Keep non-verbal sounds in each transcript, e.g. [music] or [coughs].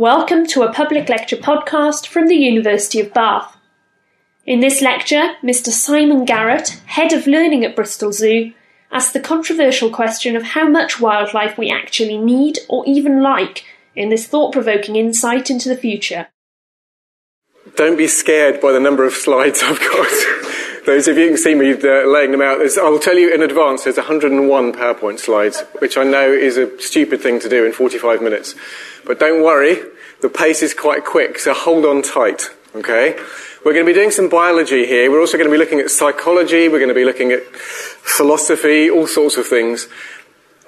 Welcome to a public lecture podcast from the University of Bath. In this lecture, Mr. Simon Garrett, Head of Learning at Bristol Zoo, asks the controversial question of how much wildlife we actually need or even like in this thought provoking insight into the future. Don't be scared by the number of slides I've got. [laughs] Those of you who can see me uh, laying them out. I'll tell you in advance, there's 101 PowerPoint slides, which I know is a stupid thing to do in 45 minutes. But don't worry, the pace is quite quick, so hold on tight, okay? We're going to be doing some biology here. We're also going to be looking at psychology. We're going to be looking at philosophy, all sorts of things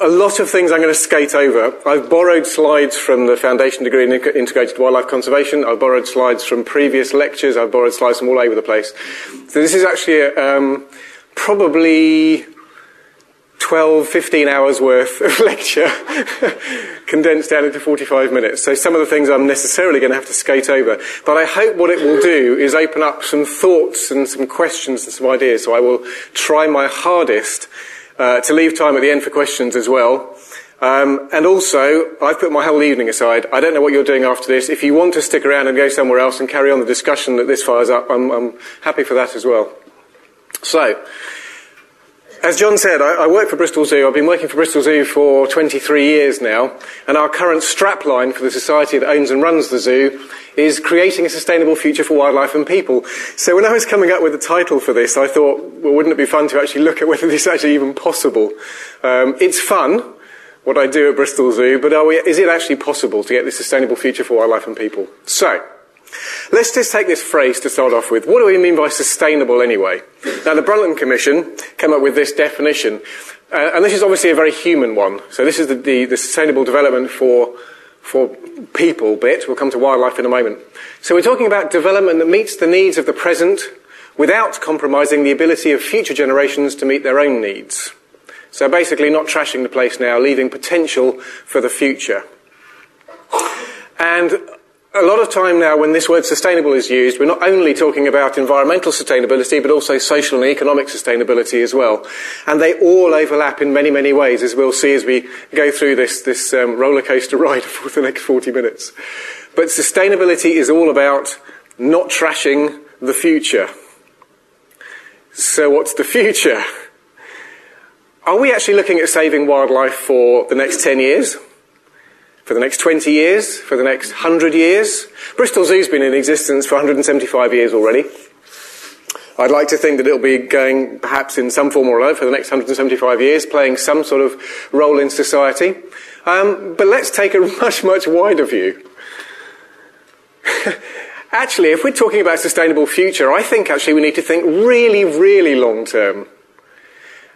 a lot of things I'm going to skate over. I've borrowed slides from the foundation degree in integrated wildlife conservation. I've borrowed slides from previous lectures. I've borrowed slides from all over the place. So this is actually a, um, probably 12, 15 hours worth of [laughs] lecture [laughs] condensed down into 45 minutes. So some of the things I'm necessarily going to have to skate over. But I hope what it will do is open up some thoughts and some questions and some ideas. So I will try my hardest uh, to leave time at the end for questions as well. Um, and also, I've put my whole evening aside. I don't know what you're doing after this. If you want to stick around and go somewhere else and carry on the discussion that this fires up, I'm, I'm happy for that as well. So, as John said, I, I, work for Bristol Zoo. I've been working for Bristol Zoo for 23 years now, and our current strapline for the society that owns and runs the zoo is creating a sustainable future for wildlife and people. So when I was coming up with the title for this, I thought, well, wouldn't it be fun to actually look at whether this is actually even possible? Um, it's fun, what I do at Bristol Zoo, but we, is it actually possible to get this sustainable future for wildlife and people? So, Let's just take this phrase to start off with. What do we mean by sustainable anyway? Now, the Brundtland Commission came up with this definition, uh, and this is obviously a very human one. So, this is the, the, the sustainable development for for people bit. We'll come to wildlife in a moment. So we're talking about development that meets the needs of the present without compromising the ability of future generations to meet their own needs. So basically not trashing the place now, leaving potential for the future. And a lot of time now when this word sustainable is used, we're not only talking about environmental sustainability, but also social and economic sustainability as well. And they all overlap in many, many ways, as we'll see as we go through this, this um, roller coaster [laughs] ride for the next 40 minutes. But sustainability is all about not trashing the future. So what's the future? Are we actually looking at saving wildlife for the next 10 years? For the next 20 years, for the next 100 years. Bristol Zoo's been in existence for 175 years already. I'd like to think that it'll be going perhaps in some form or other for the next 175 years, playing some sort of role in society. Um, but let's take a [laughs] much, much wider view. [laughs] actually, if we're talking about sustainable future, I think actually we need to think really, really long term.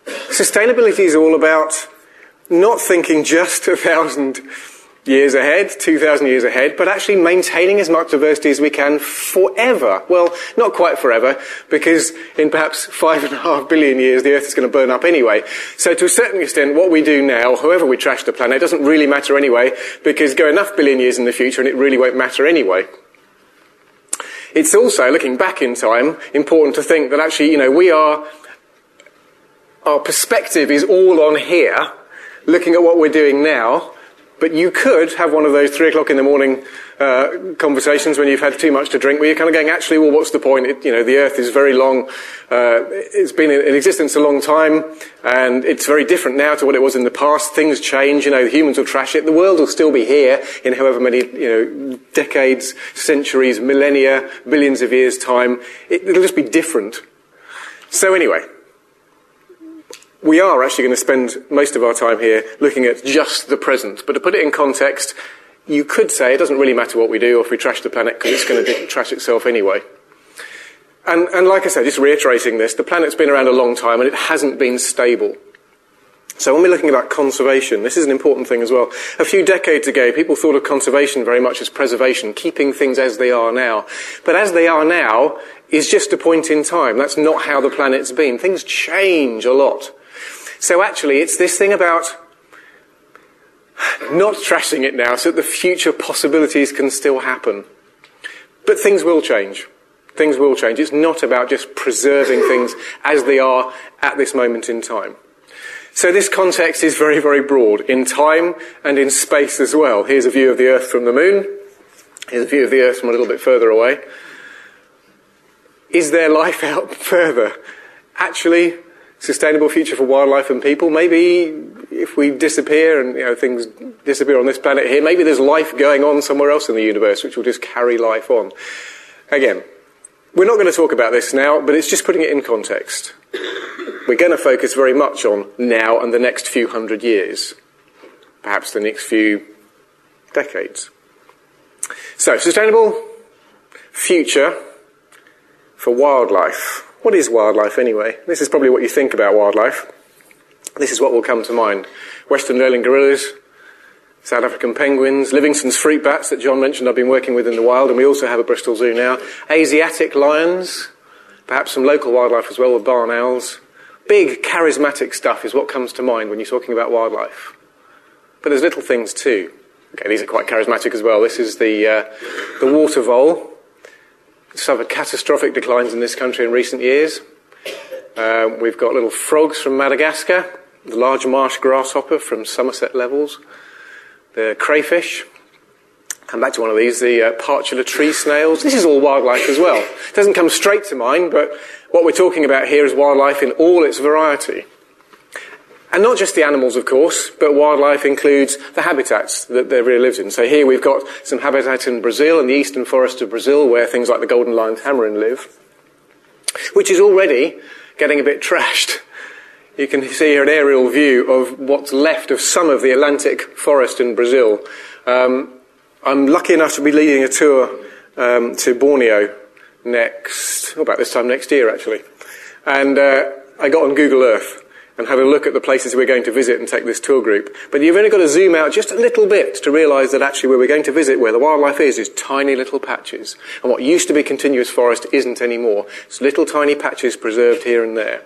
Sustainability is all about not thinking just [laughs] a thousand years ahead, 2,000 years ahead, but actually maintaining as much diversity as we can forever. Well, not quite forever, because in perhaps five and a half billion years, the Earth is going to burn up anyway. So to a certain extent, what we do now, however we trash the planet, doesn't really matter anyway, because go enough billion years in the future and it really won't matter anyway. It's also, looking back in time, important to think that actually, you know, we are, our perspective is all on here, looking at what we're doing now, but you could have one of those three o'clock in the morning uh, conversations when you've had too much to drink, where you're kind of going, actually, well, what's the point? It, you know, the Earth is very long. Uh, it's been in existence a long time, and it's very different now to what it was in the past. Things change. You know, humans will trash it. The world will still be here in however many, you know, decades, centuries, millennia, billions of years' time. It, it'll just be different. So anyway, we are actually going to spend most of our time here looking at just the present. But to put it in context, you could say it doesn't really matter what we do or if we trash the planet because it's going to trash itself anyway. And, and like I said, just reiterating this, the planet's been around a long time and it hasn't been stable. So when we're looking about conservation, this is an important thing as well. A few decades ago, people thought of conservation very much as preservation, keeping things as they are now. But as they are now is just a point in time. That's not how the planet's been. Things change a lot. So actually, it's this thing about not trashing it now so that the future possibilities can still happen. But things will change. Things will change. It's not about just preserving things as they are at this moment in time. So this context is very, very broad in time and in space as well. Here's a view of the Earth from the moon. Here's a view of the Earth from a little bit further away. Is there life [laughs] out further? Actually, sustainable future for wildlife and people. Maybe if we disappear and you know, things disappear on this planet here, maybe there's life going on somewhere else in the universe which will just carry life on. Again, we're not going to talk about this now, but it's just putting it in context. We're going to focus very much on now and the next few hundred years, perhaps the next few decades. So, sustainable future for wildlife. What is wildlife anyway? This is probably what you think about wildlife. This is what will come to mind. Western Lowland gorillas, South African penguins, Livingstone's fruit bats that John mentioned I've been working with in the wild, and we also have a Bristol Zoo now. Asiatic lions, perhaps some local wildlife as well with barn owls. Big, charismatic stuff is what comes to mind when you're talking about wildlife. But there's little things too. Okay, these are quite charismatic as well. This is the, uh, the water vole suffered catastrophic declines in this country in recent years. Um, we've got little frogs from Madagascar, the large marsh grasshopper from Somerset Levels, the crayfish. Come back to one of these, the uh, partula tree snails. This is all wildlife as well. It doesn't come straight to mind, but what we're talking about here is wildlife in all its variety. And not just the animals, of course, but wildlife includes the habitats that they really lives in. So here we've got some habitat in Brazil, in the eastern forest of Brazil, where things like the golden lion tamarin live, which is already getting a bit trashed. You can see here an aerial view of what's left of some of the Atlantic forest in Brazil. Um, I'm lucky enough to be leading a tour um, to Borneo next, oh, about this time next year actually. And uh, I got on Google Earth and have a look at the places we're going to visit and take this tour group. But you've only got to zoom out just a little bit to realise that actually where we're going to visit, where the wildlife is, is tiny little patches. And what used to be continuous forest isn't anymore. It's little tiny patches preserved here and there.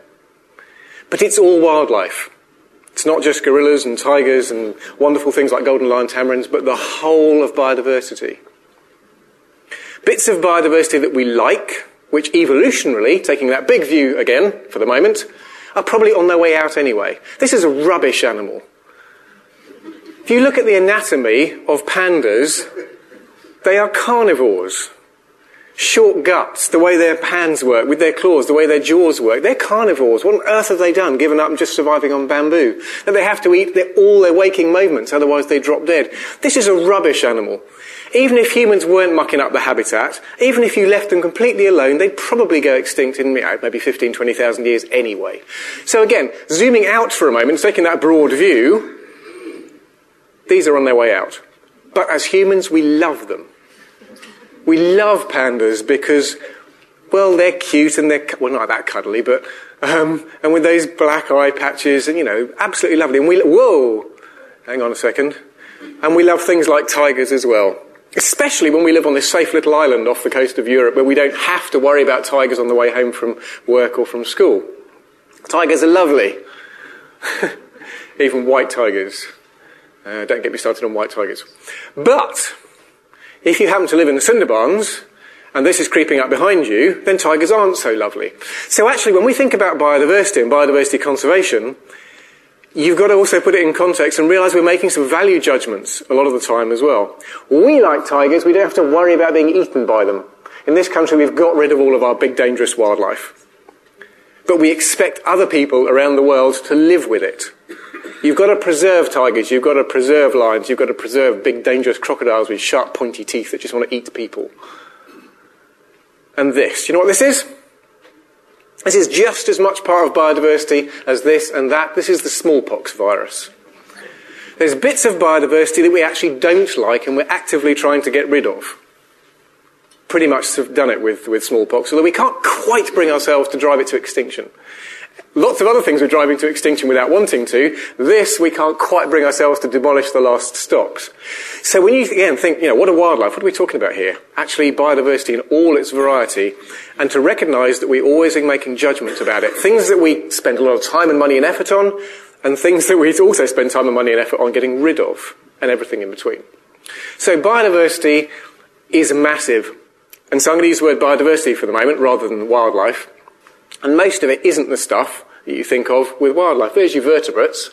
But it's all wildlife. It's not just gorillas and tigers and wonderful things like golden lion tamarins, but the whole of biodiversity. Bits of biodiversity that we like, which evolutionarily, taking that big view again for the moment, are probably on their way out anyway. This is a rubbish animal. If you look at the anatomy of pandas, they are carnivores. Short guts, the way their hands work, with their claws, the way their jaws work. They're carnivores. What on earth have they done, given up and just surviving on bamboo? That they have to eat their, all their waking moments, otherwise they drop dead. This is a rubbish animal. Even if humans weren't mucking up the habitat, even if you left them completely alone, they'd probably go extinct in maybe 15, 20,000 years anyway. So again, zooming out for a moment, taking that broad view, these are on their way out. But as humans, we love them. We love pandas because, well, they're cute and they're, well, not that cuddly, but, um, and with those black eye patches and, you know, absolutely lovely. And we, whoa, hang on a second. And we love things like tigers as well. Especially when we live on this safe little island off the coast of Europe where we don't have to worry about tigers on the way home from work or from school. Tigers are lovely. [laughs] Even white tigers. Uh, don't get me started on white tigers. But, if you happen to live in the Sundarbans, and this is creeping up behind you, then tigers aren't so lovely. So actually, when we think about biodiversity and biodiversity conservation, you've got to also put it in context and realize we're making some value judgments a lot of the time as well. We like tigers, we don't have to worry about being eaten by them. In this country, we've got rid of all of our big dangerous wildlife. But we expect other people around the world to live with it. You've got to preserve tigers, you've got to preserve lions, you've got to preserve big dangerous crocodiles with sharp pointy teeth that just want to eat people. And this, you know what this is? This is just as much part of biodiversity as this and that. This is the smallpox virus. There's bits of biodiversity that we actually don't like and we're actively trying to get rid of. Pretty much done it with, with smallpox, although we can't quite bring ourselves to drive it to extinction. Lots of other things we're driving to extinction without wanting to. This, we can't quite bring ourselves to demolish the last stocks. So when you, again, think, you know, what a wildlife, what are we talking about here? Actually, biodiversity in all its variety, and to recognize that we're always making judgments about it. Things that we spend a lot of time and money and effort on, and things that we also spend time and money and effort on getting rid of, and everything in between. So biodiversity is massive. And so I'm going to use the word biodiversity for the moment rather than wildlife. And most of it isn't the stuff that you think of with wildlife. There's your vertebrates,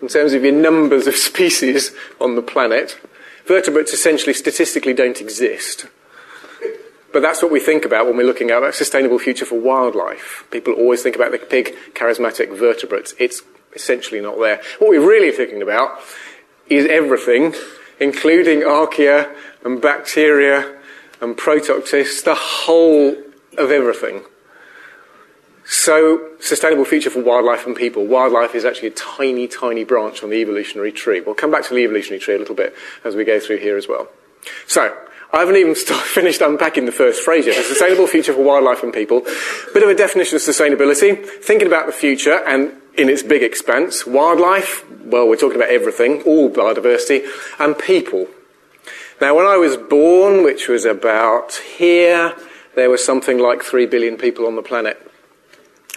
in terms of your numbers of [laughs] species on the planet. Vertebrates essentially statistically don't exist. But that's what we think about when we're looking at a sustainable future for wildlife. People always think about the big, charismatic vertebrates. It's essentially not there. What we're really thinking about is everything, including archaea and bacteria and protoctists, the whole of everything. So, sustainable future for wildlife and people. Wildlife is actually a tiny, tiny branch on the evolutionary tree. We'll come back to the evolutionary tree a little bit as we go through here as well. So, I haven't even [laughs] finished unpacking the first phrase yet. A sustainable future for wildlife and people. Bit of a definition of sustainability. Thinking about the future and in its big expanse. Wildlife, well, we're talking about everything, all biodiversity, and people. Now, when I was born, which was about here, there was something like three billion people on the planet.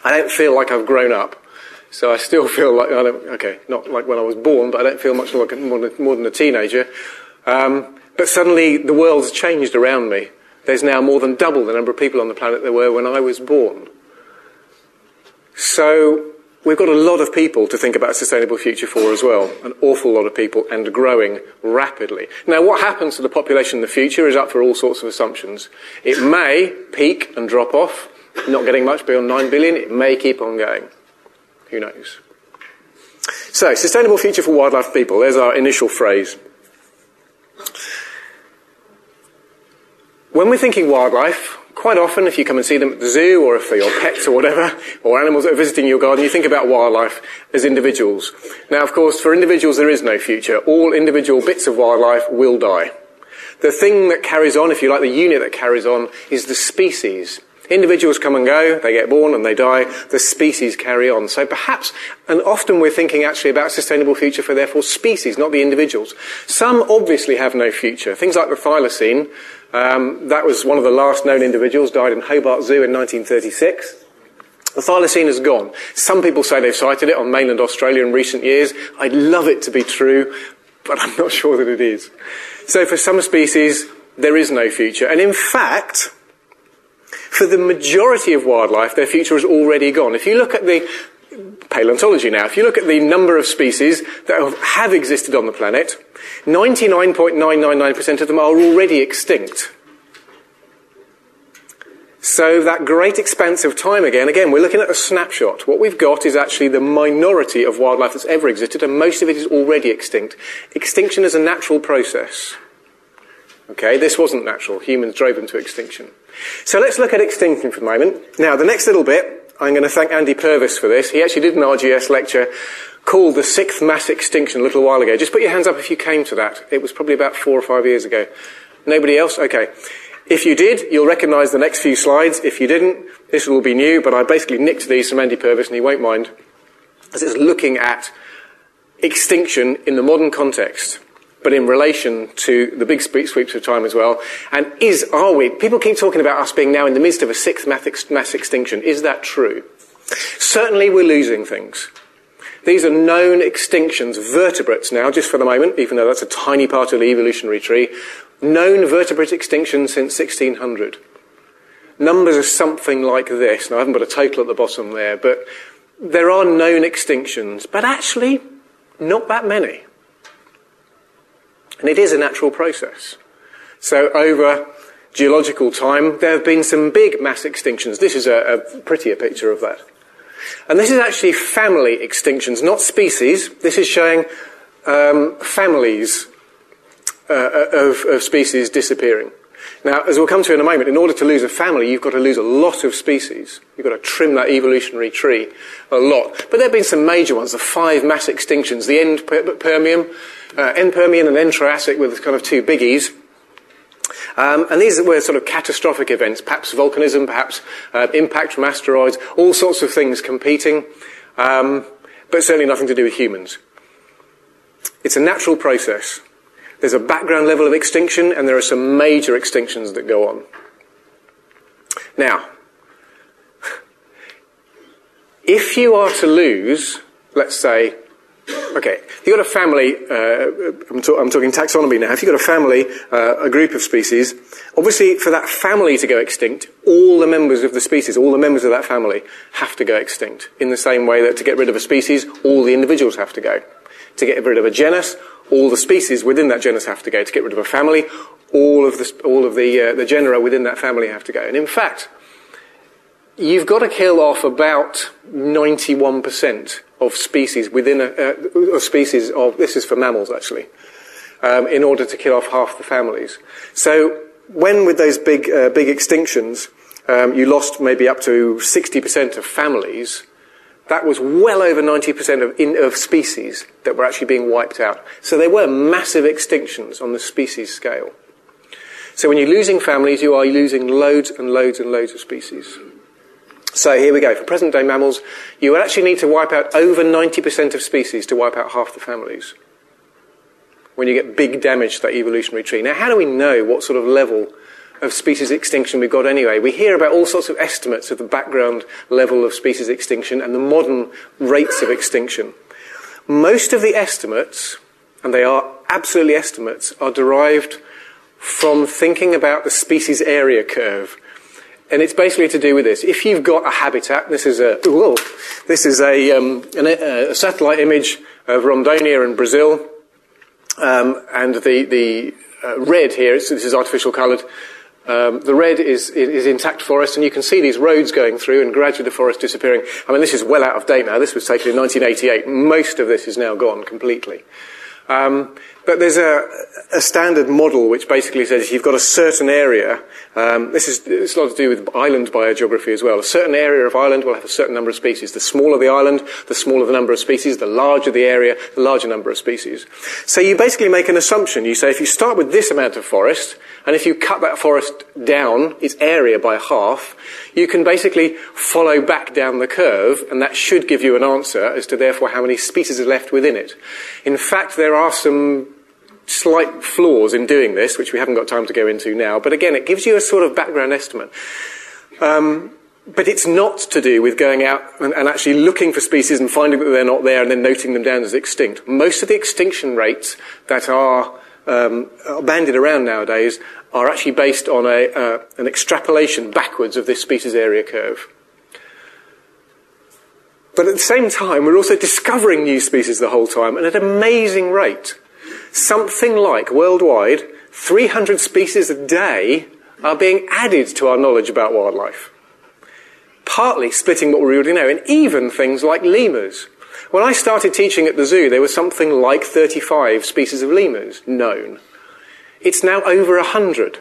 I don't feel like I've grown up. So I still feel like, I don't, okay, not like when I was born, but I don't feel much like more, more, than a teenager. Um, but suddenly the world's changed around me. There's now more than double the number of people on the planet there were when I was born. So we've got a lot of people to think about a sustainable future for as well. An awful lot of people and growing rapidly. Now what happens to the population in the future is up for all sorts of assumptions. It may peak and drop off, not getting much beyond 9 billion. It may keep on going. Who knows? So, sustainable future for wildlife people. There's our initial phrase. When we're thinking wildlife, quite often if you come and see them at the zoo or if for your pets or whatever, [laughs] or animals that are visiting your garden, you think about wildlife as individuals. Now, of course, for individuals there is no future. All individual bits of wildlife will die. The thing that carries on, if you like, the unit that carries on is the species. Individuals come and go, they get born and they die, the species carry on. So perhaps, and often we're thinking actually about sustainable future for therefore species, not the individuals. Some obviously have no future. Things like the thylacine, um, that was one of the last known individuals, died in Hobart Zoo in 1936. The thylacine is gone. Some people say they've sighted it on mainland Australia in recent years. I'd love it to be true, but [laughs] I'm not sure that it is. So for some species, there is no future. And in fact, for the majority of wildlife, their future is already gone. If you look at the paleontology now, if you look at the number of species that have existed on the planet, 99.999% of them are already extinct. So that great expanse of time again, again, we're looking at a snapshot. What we've got is actually the minority of wildlife that's ever existed, and most of it is already extinct. Extinction is a natural process. Okay, this wasn't natural. Humans drove them to extinction. So let's look at extinction for a moment. Now, the next little bit, I'm going to thank Andy Purvis for this. He actually did an RGS lecture called The Sixth Mass Extinction a little while ago. Just put your hands up if you came to that. It was probably about four or five years ago. Nobody else? Okay. If you did, you'll recognise the next few slides. If you didn't, this will be new, but I basically nicked these from Andy Purvis and he won't mind. As it's looking at extinction in the modern context but in relation to the big sweeps of time as well. And is, are we, people keep talking about us being now in the midst of a sixth mass extinction. Is that true? Certainly we're losing things. These are known extinctions, vertebrates now, just for the moment, even though that's a tiny part of the evolutionary tree. Known vertebrate extinctions since 1600. Numbers are something like this. Now, I haven't got a total at the bottom there, but there are known extinctions, but actually not that many. And it is a natural process. So over geological time, there have been some big mass extinctions. This is a, a prettier picture of that. And this is actually family extinctions, not species. This is showing um, families uh, of, of species disappearing. Now, as we'll come to in a moment, in order to lose a family, you've got to lose a lot of species. You've got to trim that evolutionary tree a lot. But there have been some major ones, the five mass extinctions, the end Permian, uh, end Permian and end Triassic were the kind of two biggies. Um, and these were sort of catastrophic events, perhaps volcanism, perhaps uh, impact from asteroids, all sorts of things competing, um, but certainly nothing to do with humans. It's a natural process. There's a background level of extinction, and there are some major extinctions that go on. Now, [laughs] if you are to lose, let's say, Okay, you've got a family, uh, I'm, to- I'm, talking taxonomy now, if you've got a family, uh, a group of species, obviously for that family to go extinct, all the members of the species, all the members of that family have to go extinct. In the same way that to get rid of a species, all the individuals have to go. To get rid of a genus, all the species within that genus have to go. To get rid of a family, all of the, all of the, uh, the genera within that family have to go. And in fact, you've got to kill off about 91% of species within a, uh, species of, this is for mammals actually, um, in order to kill off half the families. So when with those big, uh, big extinctions, um, you lost maybe up to 60% of families, that was well over 90% of, in, of species that were actually being wiped out. So there were massive extinctions on the species scale. So when you're losing families, you are losing loads and loads and loads of species. So here we go. For present day mammals, you would actually need to wipe out over 90% of species to wipe out half the families. When you get big damage to that evolutionary tree. Now, how do we know what sort of level of species extinction we've got anyway. We hear about all sorts of estimates of the background level of species extinction and the modern rates of extinction. Most of the estimates, and they are absolutely estimates, are derived from thinking about the species area curve. And it's basically to do with this. If you've got a habitat, this is a, whoa, this is a, um, a, a satellite image of Rondônia in Brazil, um, and the, the uh, red here, this is artificial coloured, um, the red is, is intact forest, and you can see these roads going through and gradually the forest disappearing. I mean, this is well out of date now. This was taken in 1988. Most of this is now gone completely. Um, but there's a, a, standard model which basically says you've got a certain area, um, this is it's a lot to do with island biogeography as well. A certain area of island will have a certain number of species. The smaller the island, the smaller the number of species. The larger the area, the larger number of species. So you basically make an assumption. You say if you start with this amount of forest, and if you cut that forest down, its area by half, you can basically follow back down the curve, and that should give you an answer as to therefore how many species are left within it. In fact, there are some slight flaws in doing this, which we haven't got time to go into now. But again, it gives you a sort of background estimate. Um, but it's not to do with going out and, and, actually looking for species and finding that they're not there and then noting them down as extinct. Most of the extinction rates that are, um, banded around nowadays are actually based on a, uh, an extrapolation backwards of this species area curve. But at the same time, we're also discovering new species the whole time and at an amazing rate something like worldwide 300 species a day are being added to our knowledge about wildlife. Partly splitting what we already know, and even things like lemurs. When I started teaching at the zoo, there was something like 35 species of lemurs known. It's now over 100.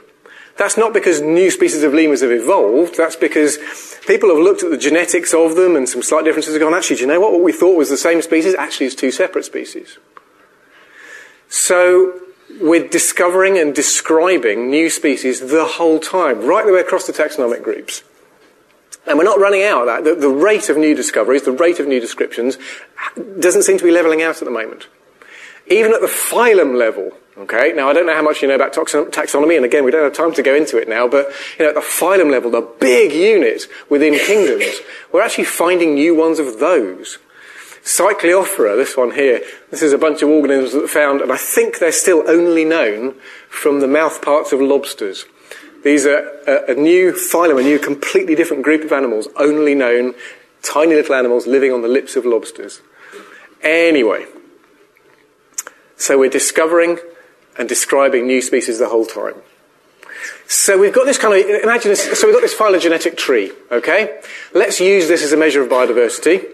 That's not because new species of lemurs have evolved, that's because people have looked at the genetics of them and some slight differences have gone, actually, do you know what? What we thought was the same species actually is two separate species. So we're discovering and describing new species the whole time, right the way across the taxonomic groups. And we're not running out of that. The, the, rate of new discoveries, the rate of new descriptions, doesn't seem to be levelling out at the moment. Even at the phylum level, okay? Now, I don't know how much you know about taxonomy, and again, we don't have time to go into it now, but, you know, at the phylum level, the big unit within kingdoms, we're actually finding new ones of those. Cycliophora, this one here, this is a bunch of organisms that found, and I think they're still only known from the mouth parts of lobsters. These are a, a new phylum, a new completely different group of animals, only known, tiny little animals living on the lips of lobsters. Anyway, so we're discovering and describing new species the whole time. So we've got this kind of, imagine this, so we've got this phylogenetic tree, okay? Let's use this as a measure of biodiversity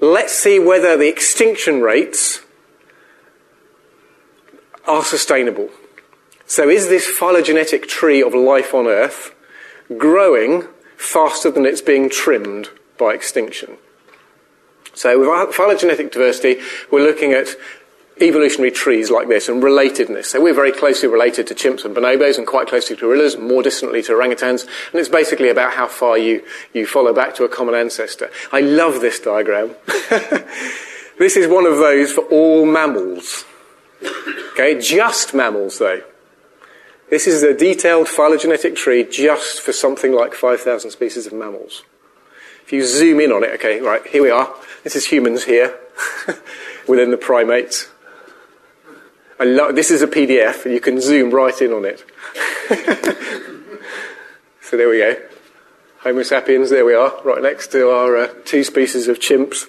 let's see whether the extinction rates are sustainable. So, is this phylogenetic tree of life on Earth growing faster than it's being trimmed by extinction? So, with phylogenetic diversity, we're looking at evolutionary trees like this and relatedness. So we're very closely related to chimps and bonobos and quite closely to gorillas, more distantly to orangutans, and it's basically about how far you, you follow back to a common ancestor. I love this diagram. [laughs] this is one of those for all mammals. Okay, just mammals though. This is a detailed phylogenetic tree just for something like 5,000 species of mammals. If you zoom in on it, okay, right, here we are. This is humans here [laughs] within the primates. I love, this is a PDF, and you can zoom right in on it. [laughs] so there we go. Homo sapiens, there we are, right next to our uh, two species of chimps.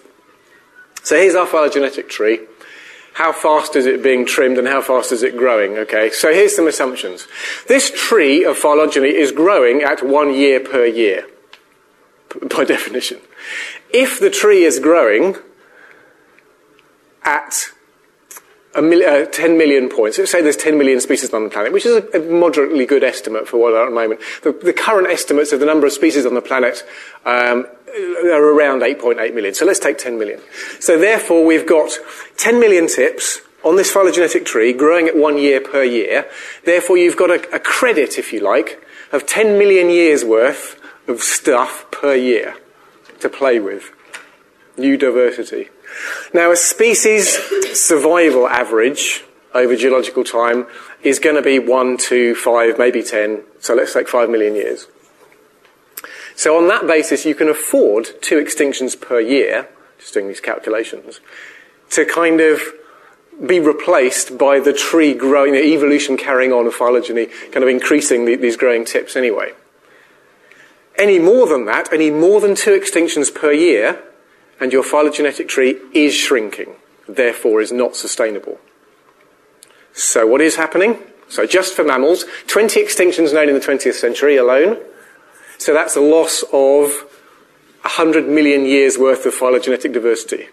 So here's our phylogenetic tree. How fast is it being trimmed and how fast is it growing? Okay, so here's some assumptions. This tree of phylogeny is growing at one year per year, by [laughs] definition. If the tree is growing at Mil- uh, 10 million points. Let's say there's 10 million species on the planet, which is a, a moderately good estimate for what are at the moment. The, the, current estimates of the number of species on the planet um, are around 8.8 million. So let's take 10 million. So therefore, we've got 10 million tips on this phylogenetic tree growing at one year per year. Therefore, you've got a, a credit, if you like, of 10 million years worth of stuff per year to play with. New diversity. Now, a species survival average over geological time is going to be 1, 2, 5, maybe 10. So let's take 5 million years. So on that basis, you can afford two extinctions per year, just doing these calculations, to kind of be replaced by the tree growing, the evolution carrying on of phylogeny, kind of increasing the, these growing tips anyway. Any more than that, any more than two extinctions per year, and your phylogenetic tree is shrinking, therefore is not sustainable. So what is happening? So just for mammals, 20 extinctions known in the 20th century alone. So that's a loss of 100 million years worth of phylogenetic diversity.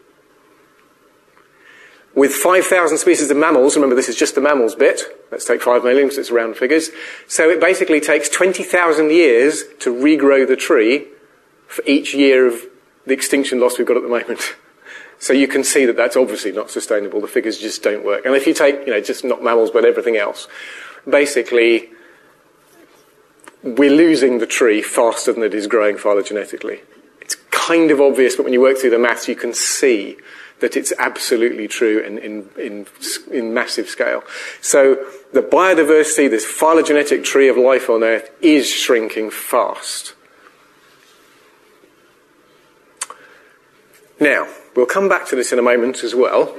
With 5,000 species of mammals, remember this is just the mammals bit, let's take 5 million because it's round figures. So it basically takes 20,000 years to regrow the tree for each year of the extinction loss we've got at the moment. So you can see that that's obviously not sustainable. The figures just don't work. And if you take, you know, just not mammals but everything else, basically we're losing the tree faster than it is growing phylogenetically. It's kind of obvious, but when you work through the maths, you can see that it's absolutely true in, in, in, in massive scale. So the biodiversity, this phylogenetic tree of life on Earth, is shrinking fast. Now, we'll come back to this in a moment as well.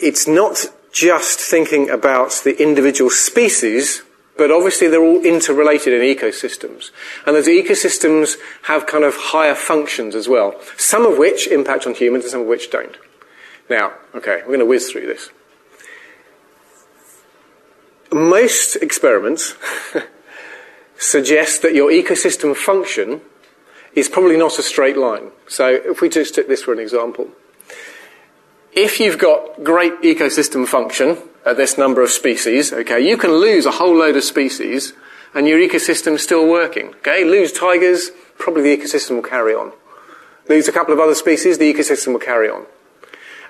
It's not just thinking about the individual species, but obviously they're all interrelated in ecosystems. And those ecosystems have kind of higher functions as well, some of which impact on humans and some of which don't. Now, okay, we're going to whiz through this. Most experiments [laughs] suggest that your ecosystem function is probably not a straight line. So if we just took this for an example. If you've got great ecosystem function at this number of species, okay, you can lose a whole load of species and your ecosystem's still working. Okay, lose tigers, probably the ecosystem will carry on. Lose a couple of other species, the ecosystem will carry on.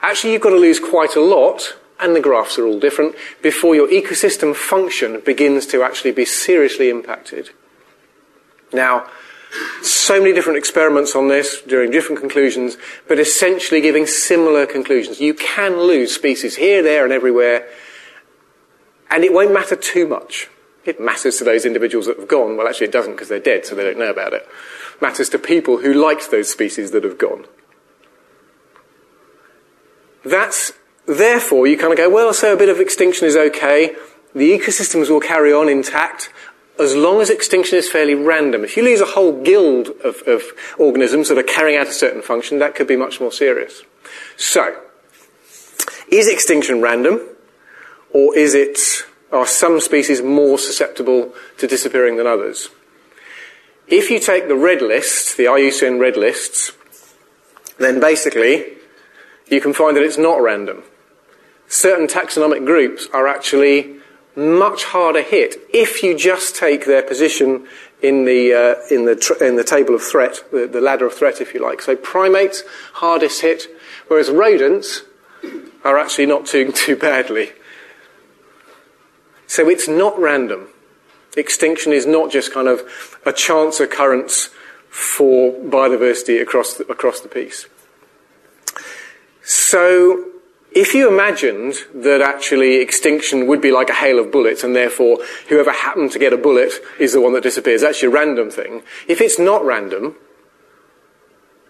Actually, you've got to lose quite a lot, and the graphs are all different, before your ecosystem function begins to actually be seriously impacted. Now, so many different experiments on this, drawing different conclusions, but essentially giving similar conclusions. You can lose species here, there, and everywhere, and it won't matter too much. It matters to those individuals that have gone. Well, actually, it doesn't because they're dead, so they don't know about it. it matters to people who liked those species that have gone. That's therefore you kind of go, well, so a bit of extinction is okay. The ecosystems will carry on intact as long as extinction is fairly random. If you lose a whole guild of, of, organisms that are carrying out a certain function, that could be much more serious. So, is extinction random, or is it, are some species more susceptible to disappearing than others? If you take the red list, the IUCN red lists, then basically you can find that it's not random. Certain taxonomic groups are actually much harder hit if you just take their position in the, uh, in the, tr- in the table of threat, the, the ladder of threat, if you like. So primates, hardest hit, whereas rodents are actually not doing [laughs] too badly. So it's not random. Extinction is not just kind of a chance occurrence for biodiversity across the, across the piece. So if you imagined that actually extinction would be like a hail of bullets and therefore whoever happened to get a bullet is the one that disappears, that's your random thing. If it's not random,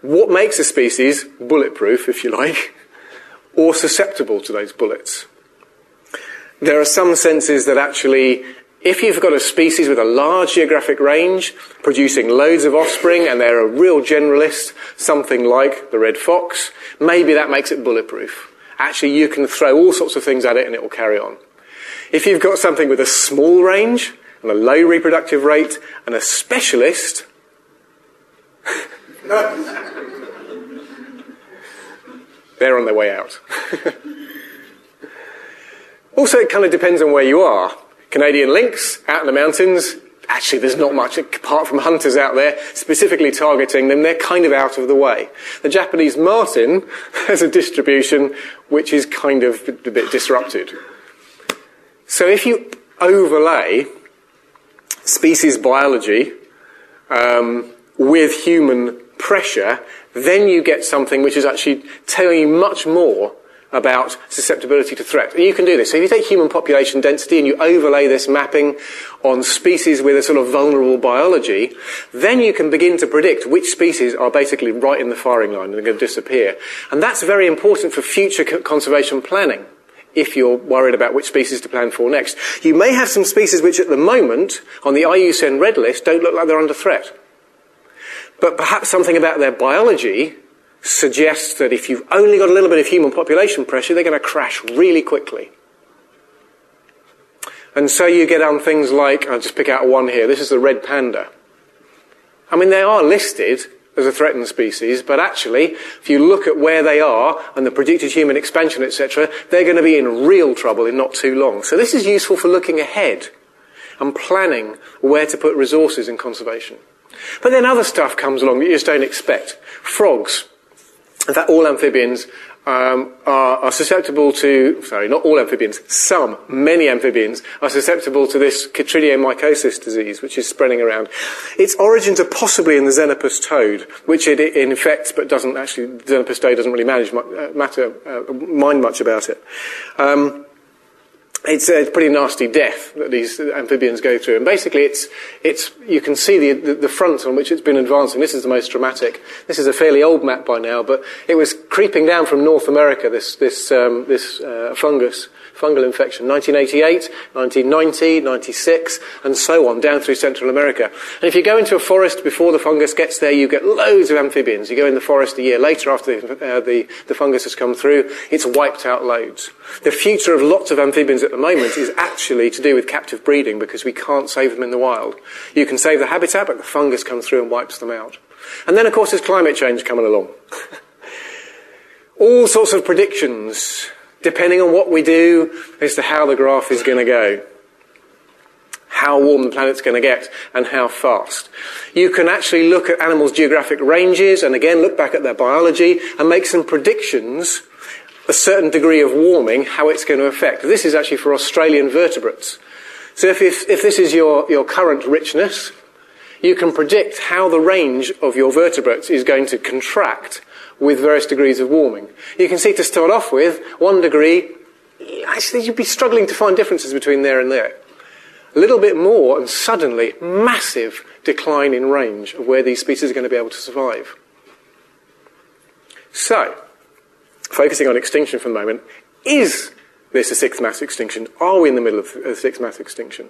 what makes a species bulletproof, if you like, [laughs] or susceptible to those bullets? There are some senses that actually If you've got a species with a large geographic range, producing loads of offspring, and they're a real generalist, something like the red fox, maybe that makes it bulletproof. Actually, you can throw all sorts of things at it and it will carry on. If you've got something with a small range and a low reproductive rate and a specialist, [laughs] they're on their way out. [laughs] also, it kind of depends on where you are. Canadian lynx out in the mountains, actually there's not much apart from hunters out there specifically targeting them. They're kind of out of the way. The Japanese marten [laughs] has a distribution which is kind of a bit disrupted. So if you overlay species biology um, with human pressure, then you get something which is actually telling you much more about susceptibility to threat. And you can do this. So if you take human population density and you overlay this mapping on species with a sort of vulnerable biology, then you can begin to predict which species are basically right in the firing line and are going to disappear. And that's very important for future conservation planning if you're worried about which species to plan for next. You may have some species which at the moment on the IUCN red list don't look like they're under threat. But perhaps something about their biology suggests that if you've only got a little bit of human population pressure, they're going to crash really quickly. And so you get on things like, I'll just pick out one here, this is the red panda. I mean, they are listed as a threatened species, but actually, if you look at where they are and the predicted human expansion, etc., they're going to be in real trouble in not too long. So this is useful for looking ahead and planning where to put resources in conservation. But then other stuff comes along that you just don't expect. Frogs. Fact, all amphibians um, are, are, susceptible to, sorry, not all amphibians, some, many amphibians are susceptible to this chytridiomycosis disease, which is spreading around. Its origins are possibly in the xenopus toad, which it, it infects but doesn't actually, the xenopus toad doesn't really manage, uh, matter, uh, mind much about it. Um, it's a pretty nasty death that these amphibians go through. And basically, it's, it's, you can see the, the, the, front on which it's been advancing. This is the most dramatic. This is a fairly old map by now, but it was creeping down from North America, this, this, um, this uh, fungus fungal infection, 1988, 1990, 96, and so on, down through Central America. And if you go into a forest before the fungus gets there, you get loads of amphibians. You go in the forest a year later after the, uh, the, the fungus has come through, it's wiped out loads. The future of lots of amphibians at the moment is actually to do with captive breeding because we can't save them in the wild. You can save the habitat, but the fungus comes through and wipes them out. And then, of course, there's climate change coming along. [laughs] All sorts of predictions depending on what we do as to how the graph is going to go. How warm the planet's going to get and how fast. You can actually look at animals' geographic ranges and again look back at their biology and make some predictions a certain degree of warming, how it's going to affect. This is actually for Australian vertebrates. So if, if, if, this is your, your current richness, you can predict how the range of your vertebrates is going to contract with various degrees of warming. You can see to start off with, one degree, actually you'd be struggling to find differences between there and there. A little bit more, and suddenly, massive decline in range of where these species are going to be able to survive. So, focusing on extinction for the moment, is this a sixth mass extinction? Are we in the middle of a sixth mass extinction?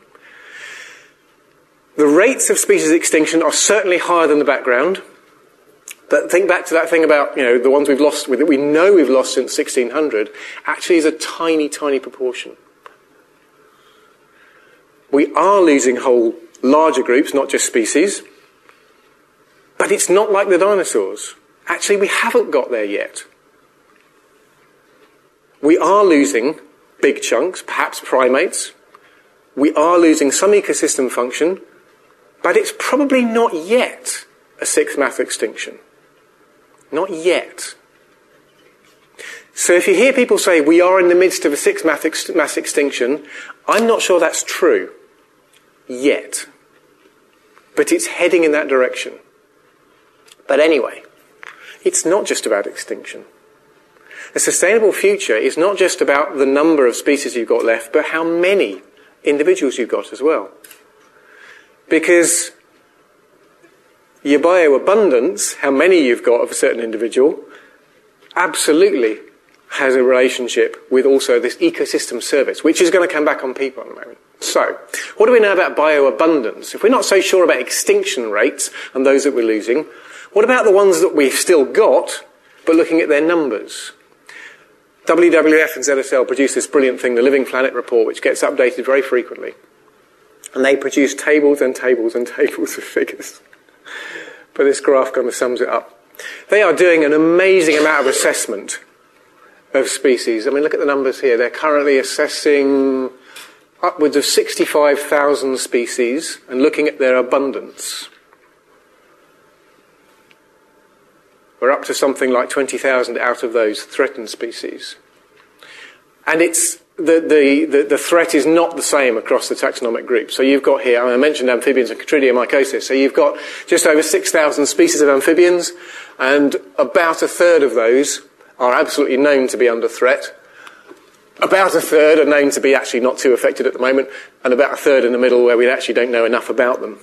The rates of species extinction are certainly higher than the background. But think back to that thing about, you know, the ones we've lost, that we know we've lost since 1600, actually is a tiny, tiny proportion. We are losing whole larger groups, not just species. But it's not like the dinosaurs. Actually, we haven't got there yet. We are losing big chunks, perhaps primates. We are losing some ecosystem function, but it's probably not yet a sixth mass extinction. Not yet. So if you hear people say we are in the midst of a sixth mass mass extinction, I'm not sure that's true yet. But it's heading in that direction. But anyway, it's not just about extinction. A sustainable future is not just about the number of species you've got left, but how many individuals you've got as well. Because your bioabundance, how many you've got of a certain individual, absolutely has a relationship with also this ecosystem service, which is going to come back on people in a moment. So, what do we know about bioabundance? If we're not so sure about extinction rates and those that we're losing, what about the ones that we've still got, but looking at their numbers? WWF and ZSL produce this brilliant thing, the Living Planet report, which gets updated very frequently. And they produce tables and tables and [laughs] tables of figures. But this graph kind of sums it up. They are doing an amazing amount of assessment of species. I mean, look at the numbers here. They're currently assessing upwards of 65,000 species and looking at their abundance. We're up to something like 20,000 out of those threatened species. And it's the, the, the, the, threat is not the same across the taxonomic group. So you've got here, I mentioned amphibians and chytridiomycosis. So you've got just over 6,000 species of amphibians, and about a third of those are absolutely known to be under threat. About a third are known to be actually not too affected at the moment, and about a third in the middle where we actually don't know enough about them.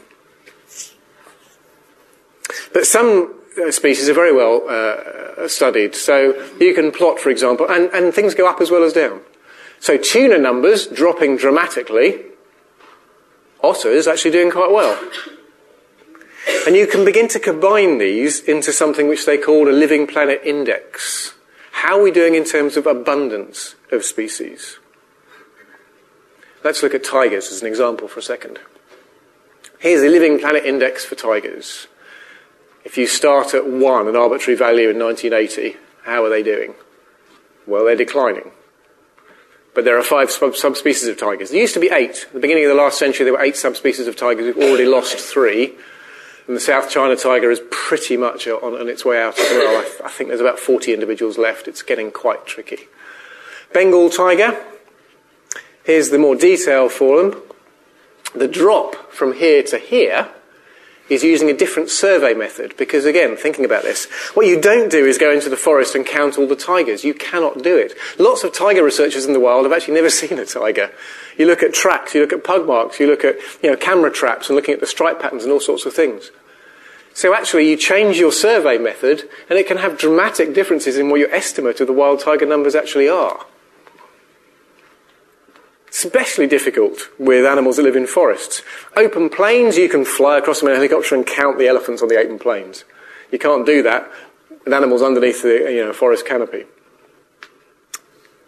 But some uh, species are very well uh, studied. So you can plot, for example, and, and things go up as well as down. So tuna numbers dropping dramatically. Otters actually doing quite well. And you can begin to combine these into something which they call a living planet index. How are we doing in terms of abundance of species? Let's look at tigers as an example for a second. Here's a living planet index for tigers. If you start at one, an arbitrary value in 1980, how are they doing? Well, they're declining. But there are five sub- subspecies of tigers. There used to be eight. At the beginning of the last century, there were eight subspecies of tigers. We've already lost three. And the South China tiger is pretty much on, on its way out as well. I, I think there's about 40 individuals left. It's getting quite tricky. Bengal tiger. Here's the more detail for them. The drop from here to here is using a different survey method because, again, thinking about this, what you don't do is go into the forest and count all the tigers. You cannot do it. Lots of tiger researchers in the wild have actually [laughs] never seen a tiger. You look at tracks, you look at pug marks, you look at you know, camera traps and looking at the stripe patterns and all sorts of things. So actually, you change your survey method, and it can have dramatic differences in what your estimate of the wild tiger numbers actually are especially difficult with animals that live in forests. Open plains, you can fly across them in a helicopter and count the elephants on the open plains. You can't do that with animals underneath the you know, forest canopy.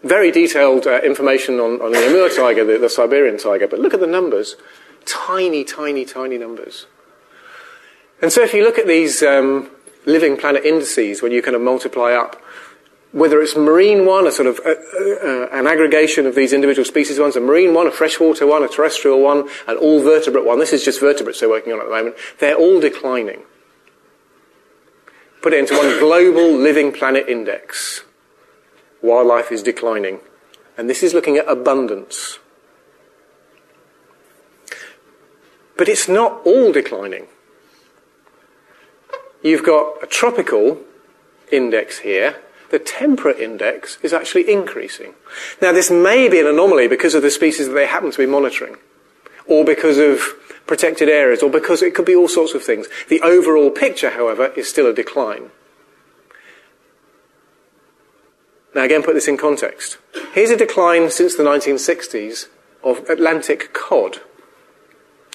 Very detailed uh, information on, on, the Amur tiger, the, the, Siberian tiger, but look at the numbers. Tiny, tiny, tiny numbers. And so if you look at these um, living planet indices, when you kind of multiply up whether it's marine one, a sort of uh, uh, an aggregation of these individual species ones, a marine one, a freshwater one, a terrestrial one, an all vertebrate one. This is just vertebrates they're working on at the moment. They're all declining. Put it into one global living planet index. Wildlife is declining. And this is looking at abundance. But it's not all declining. You've got a tropical index here, the temperate index is actually increasing. Now, this may be an anomaly because of the species that they happen to be monitoring, or because of protected areas, or because it could be all sorts of things. The overall picture, however, is still a decline. Now, again, put this in context. Here's a decline since the 1960s of Atlantic cod.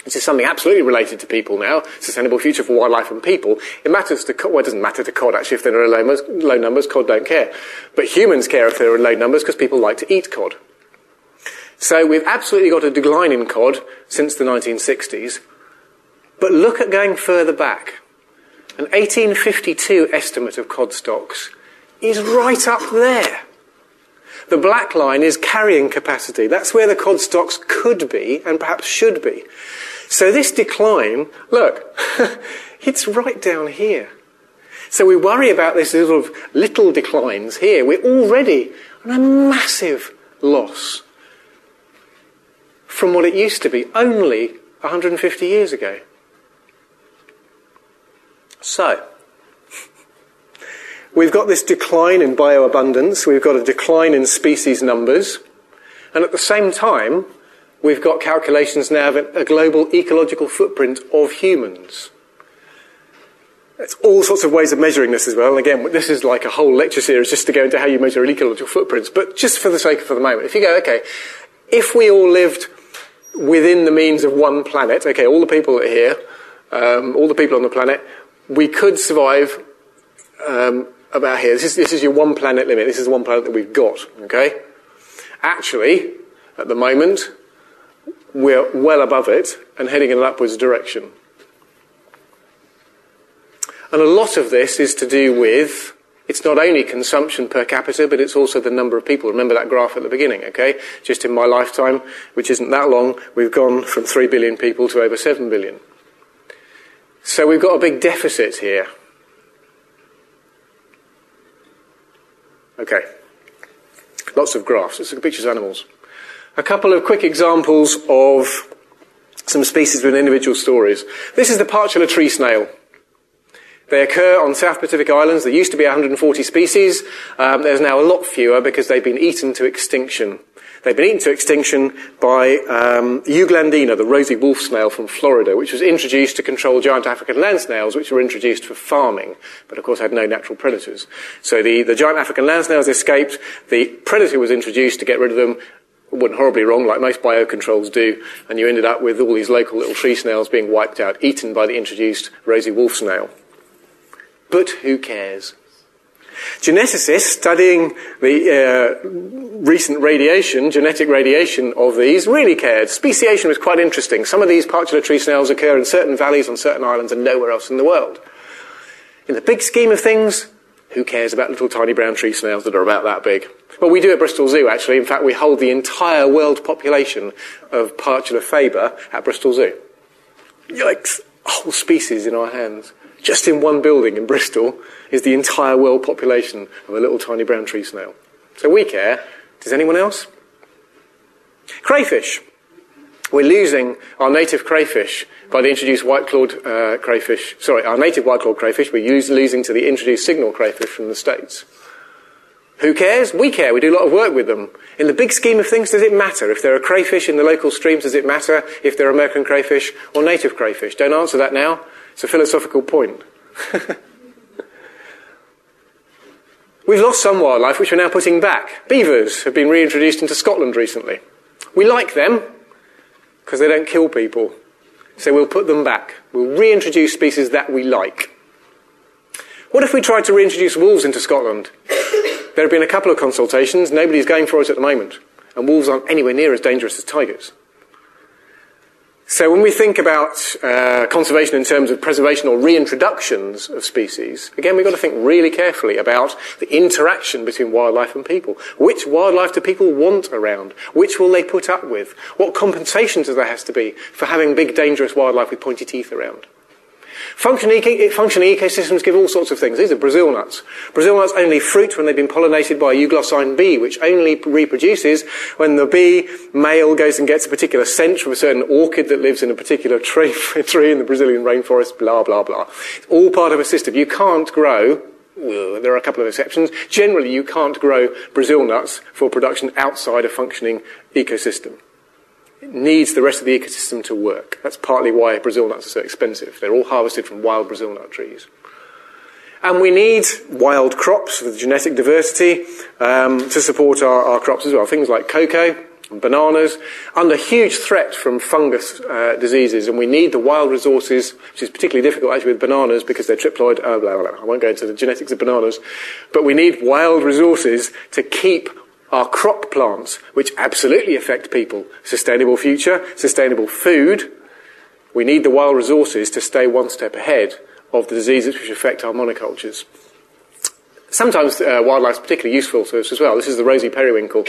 This is something absolutely related to people now, sustainable future for wildlife and people. It matters to, well, it doesn't matter to cod actually if there are low numbers, low numbers, cod don't care. But humans care if there are low numbers because people like to eat cod. So we've absolutely got a decline in cod since the 1960s. But look at going further back. An 1852 estimate of cod stocks is right up there. The black line is carrying capacity. That's where the cod stocks could be and perhaps should be. So this decline, look, [laughs] it's right down here. So we worry about this sort of little declines here. We're already on a massive loss from what it used to be only 150 years ago. So, we've got this decline in bioabundance, we've got a decline in species numbers, and at the same time, we've got calculations now of a global ecological footprint of humans. There's all sorts of ways of measuring this as well. And again, this is like a whole lecture series just to go into how you measure ecological footprints. But just for the sake of for the moment, if you go, okay, if we all lived within the means of one planet, okay, all the people that are here, um, all the people on the planet, we could survive um, about here. This is, this is your one planet limit. This is the one planet that we've got, okay? Actually, at the moment, we're well above it and heading in an upwards direction. And a lot of this is to do with it's not only consumption per capita, but it's also the number of people. Remember that graph at the beginning, okay? Just in my lifetime, which isn't that long, we've gone from 3 billion people to over 7 billion. So we've got a big deficit here. Okay. Lots of graphs. Look pictures of animals. A couple of quick examples of some species with individual stories. This is the partula tree snail. They occur on South Pacific Islands. There used to be 140 species. Um, there's now a lot fewer because they've been eaten to extinction. They've been eaten to extinction by um, Euglandina, the rosy wolf snail from Florida, which was introduced to control giant African land snails, which were introduced for farming, but of course had no natural predators. So the, the giant African land snails escaped. The predator was introduced to get rid of them. Went horribly wrong, like most biocontrols do, and you ended up with all these local little tree snails being wiped out, eaten by the introduced rosy wolf snail. But who cares? Geneticists studying the uh, recent radiation, genetic radiation of these, really cared. Speciation was quite interesting. Some of these partula tree snails occur in certain valleys on certain islands and nowhere else in the world. In the big scheme of things, who cares about little tiny brown tree snails that are about that big? Well, we do at Bristol Zoo, actually. In fact, we hold the entire world population of Partula faba at Bristol Zoo. Yikes! A whole species in our hands just in one building in Bristol, is the entire world population of a little tiny brown tree snail. So we care. Does anyone else? Crayfish. We're losing our native crayfish by the introduced white-clawed uh, crayfish. Sorry, our native white-clawed crayfish. We're use, losing to the introduced signal crayfish from the States. Who cares? We care. We do a lot of work with them. In the big scheme of things, does it matter? If there are crayfish in the local streams, does it matter if they're American crayfish or native crayfish? Don't answer that now. It's a philosophical point. [laughs] We've lost some wildlife which we're now putting back. Beavers have been reintroduced into Scotland recently. We like them because they don't kill people. So we'll put them back. We'll reintroduce species that we like. What if we tried to reintroduce wolves into Scotland? There have been a couple of consultations. Nobody's going for it at the moment. And wolves aren't anywhere near as dangerous as tigers. So when we think about uh, conservation in terms of preservation or reintroductions of species, again, we've got to think really carefully about the interaction between wildlife and people. Which wildlife do people want around? Which will they put up with? What compensations does there have to be for having big, dangerous wildlife with pointy teeth around? Functioning, functioning ecosystems give all sorts of things. These are Brazil nuts. Brazil nuts only fruit when they've been pollinated by a euglossine bee, which only reproduces when the bee male goes and gets a particular scent from a certain orchid that lives in a particular [laughs] tree, tree in the Brazilian rainforest, blah, blah, blah. It's all part of a system. You can't grow there are a couple of exceptions. Generally, you can't grow Brazil nuts for production outside a functioning ecosystem needs the rest of the ecosystem to work. That's partly why Brazil nuts are so expensive. They're all harvested from wild Brazil nut trees. And we need wild crops with genetic diversity um, to support our, our, crops as well. Things like cocoa, and bananas, under huge threat from fungus uh, diseases. And we need the wild resources, which is particularly difficult actually with bananas because they're triploid. Uh, blah, blah, blah. I won't go into the genetics of bananas. But we need wild resources to keep are crop plants, which absolutely affect people. Sustainable future, sustainable food. We need the wild resources to stay one step ahead of the diseases which affect our monocultures. Sometimes uh, wildlife is particularly useful to us as well. This is the rosy periwinkle,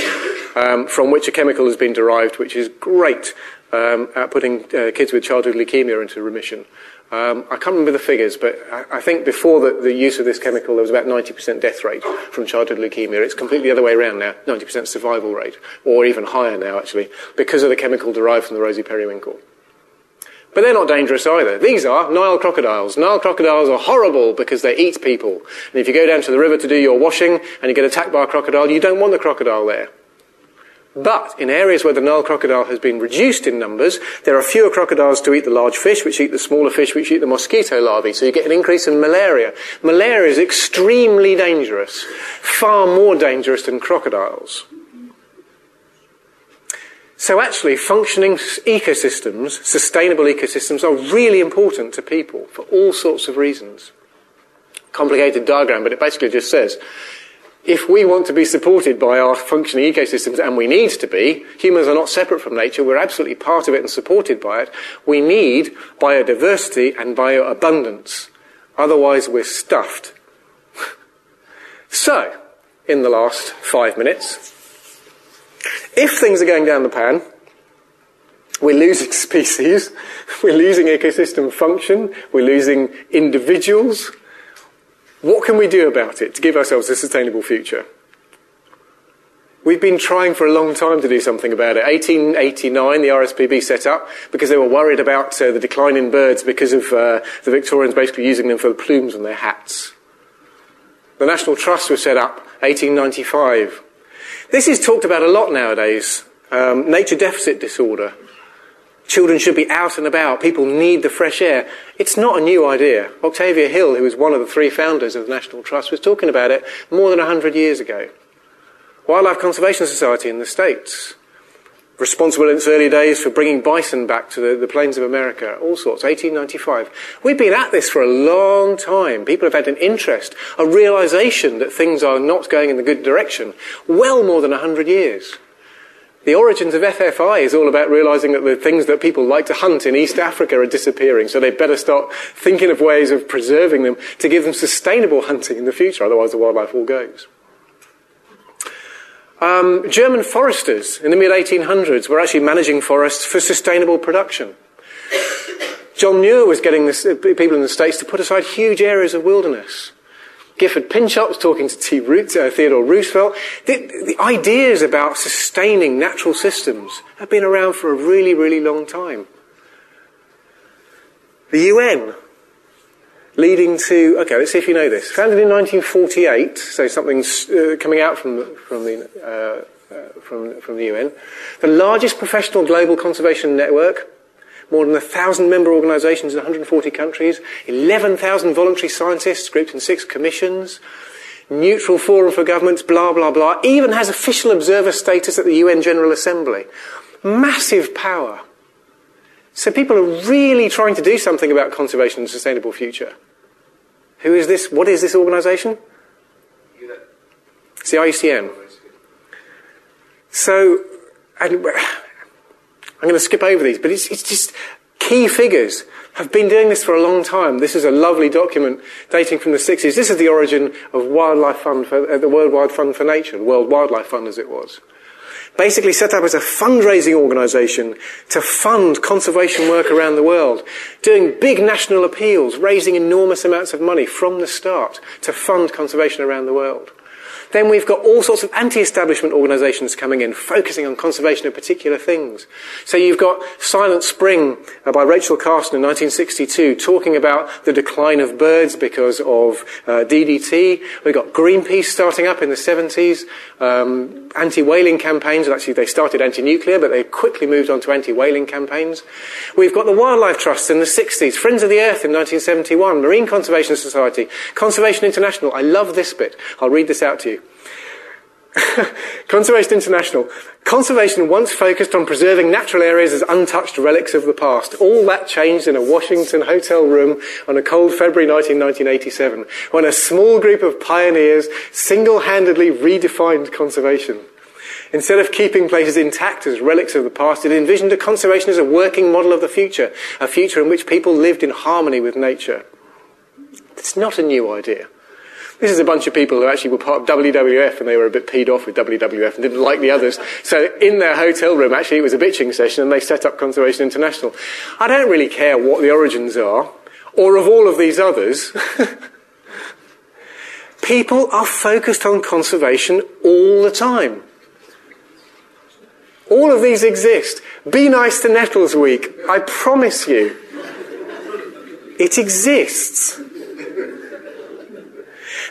um, from which a chemical has been derived, which is great um, at putting uh, kids with childhood leukemia into remission. Um, I can't remember the figures, but I, I think before the, the, use of this chemical, there was about 90% death rate from childhood leukemia. It's completely the other way around now, 90% survival rate, or even higher now, actually, because of the chemical derived from the rosy periwinkle. But they're not dangerous either. These are Nile crocodiles. Nile crocodiles are horrible because they eat people. And if you go down to the river to do your washing and you get attacked by a crocodile, you don't want the crocodile there. But in areas where the Nile crocodile has been reduced in numbers, there are fewer crocodiles to eat the large fish, which eat the smaller fish, which eat the mosquito larvae. So you get an increase in malaria. Malaria is extremely dangerous, far more dangerous than crocodiles. So actually, functioning ecosystems, sustainable ecosystems, are really important to people for all sorts of reasons. Complicated diagram, but it basically just says if we want to be supported by our functioning ecosystems, and we need to be, humans are not separate from nature, we're absolutely part of it and supported by it, we need biodiversity and bioabundance. Otherwise, we're stuffed. [laughs] so, in the last five minutes, if things are going down the pan, we're losing [laughs] species, we're losing ecosystem function, we're losing individuals, what can we do about it to give ourselves a sustainable future? We've been trying for a long time to do something about it. 1889, the RSPB set up because they were worried about uh, the decline in birds because of uh, the Victorians basically using them for the plumes on their hats. The National Trust was set up 1895. This is talked about a lot nowadays. Um, nature deficit disorder. Children should be out and about. People need the fresh air. It's not a new idea. Octavia Hill, who was one of the three founders of the National Trust, was talking about it more than 100 years ago. Wildlife Conservation Society in the States, responsible in its early days for bringing bison back to the, the, plains of America, all sorts, 1895. We've been at this for a long time. People have had an interest, a realization that things are not going in the good direction, well more than 100 years. The origins of FFI is all about realizing that the things that people like to hunt in East Africa are disappearing, so they better start thinking of ways of preserving them to give them sustainable hunting in the future, otherwise the wildlife all goes. Um, German foresters in the mid 1800s were actually managing forests for sustainable production. John Muir was getting this, people in the States to put aside huge areas of wilderness Gifford Pinchot was talking to T. Root, uh, Theodore Roosevelt. The, the ideas about sustaining natural systems have been around for a really, really long time. The UN, leading to, okay, let's see if you know this. Founded in 1948, so something's uh, coming out from, from, the, uh, uh, from, from the UN. The largest professional global conservation network, more than a thousand member organisations in 140 countries, 11,000 voluntary scientists grouped in six commissions, neutral forum for governments, blah, blah, blah, even has official observer status at the UN General Assembly. Massive power. So people are really trying to do something about conservation and sustainable future. Who is this? What is this organisation? It's the IUCN. So, and I'm going to skip over these, but it's, it's just key figures have been doing this for a long time. This is a lovely document dating from the 60s. This is the origin of Wildlife Fund for, uh, the Worldwide Fund for Nature, World Wildlife Fund as it was. Basically set up as a fundraising organisation to fund conservation work around the world, doing big national appeals, raising enormous amounts of money from the start to fund conservation around the world. Then we've got all sorts of anti-establishment organisations coming in, focusing on conservation of particular things. So you've got Silent Spring uh, by Rachel Carson in 1962, talking about the decline of birds because of uh, DDT. We've got Greenpeace starting up in the 70s, um, anti-whaling campaigns. Actually, they started anti-nuclear, but they quickly moved on to anti-whaling campaigns. We've got the Wildlife Trusts in the 60s, Friends of the Earth in 1971, Marine Conservation Society, Conservation International. I love this bit. I'll read this out to you. [laughs] Conservation International. Conservation once focused on preserving natural areas as untouched relics of the past. All that changed in a Washington hotel room on a cold February night in 1987 when a small group of pioneers single-handedly redefined conservation. Instead of keeping places intact as relics of the past, it envisioned a conservation as a working model of the future, a future in which people lived in harmony with nature. It's not a new idea. This is a bunch of people who actually were part of WWF and they were a bit peed off with WWF and didn't like the others. So in their hotel room, actually, it was a bitching session and they set up Conservation International. I don't really care what the origins are or of all of these others. [laughs] people are focused on conservation all the time. All of these exist. Be nice to Nettles Week. I promise you. It exists.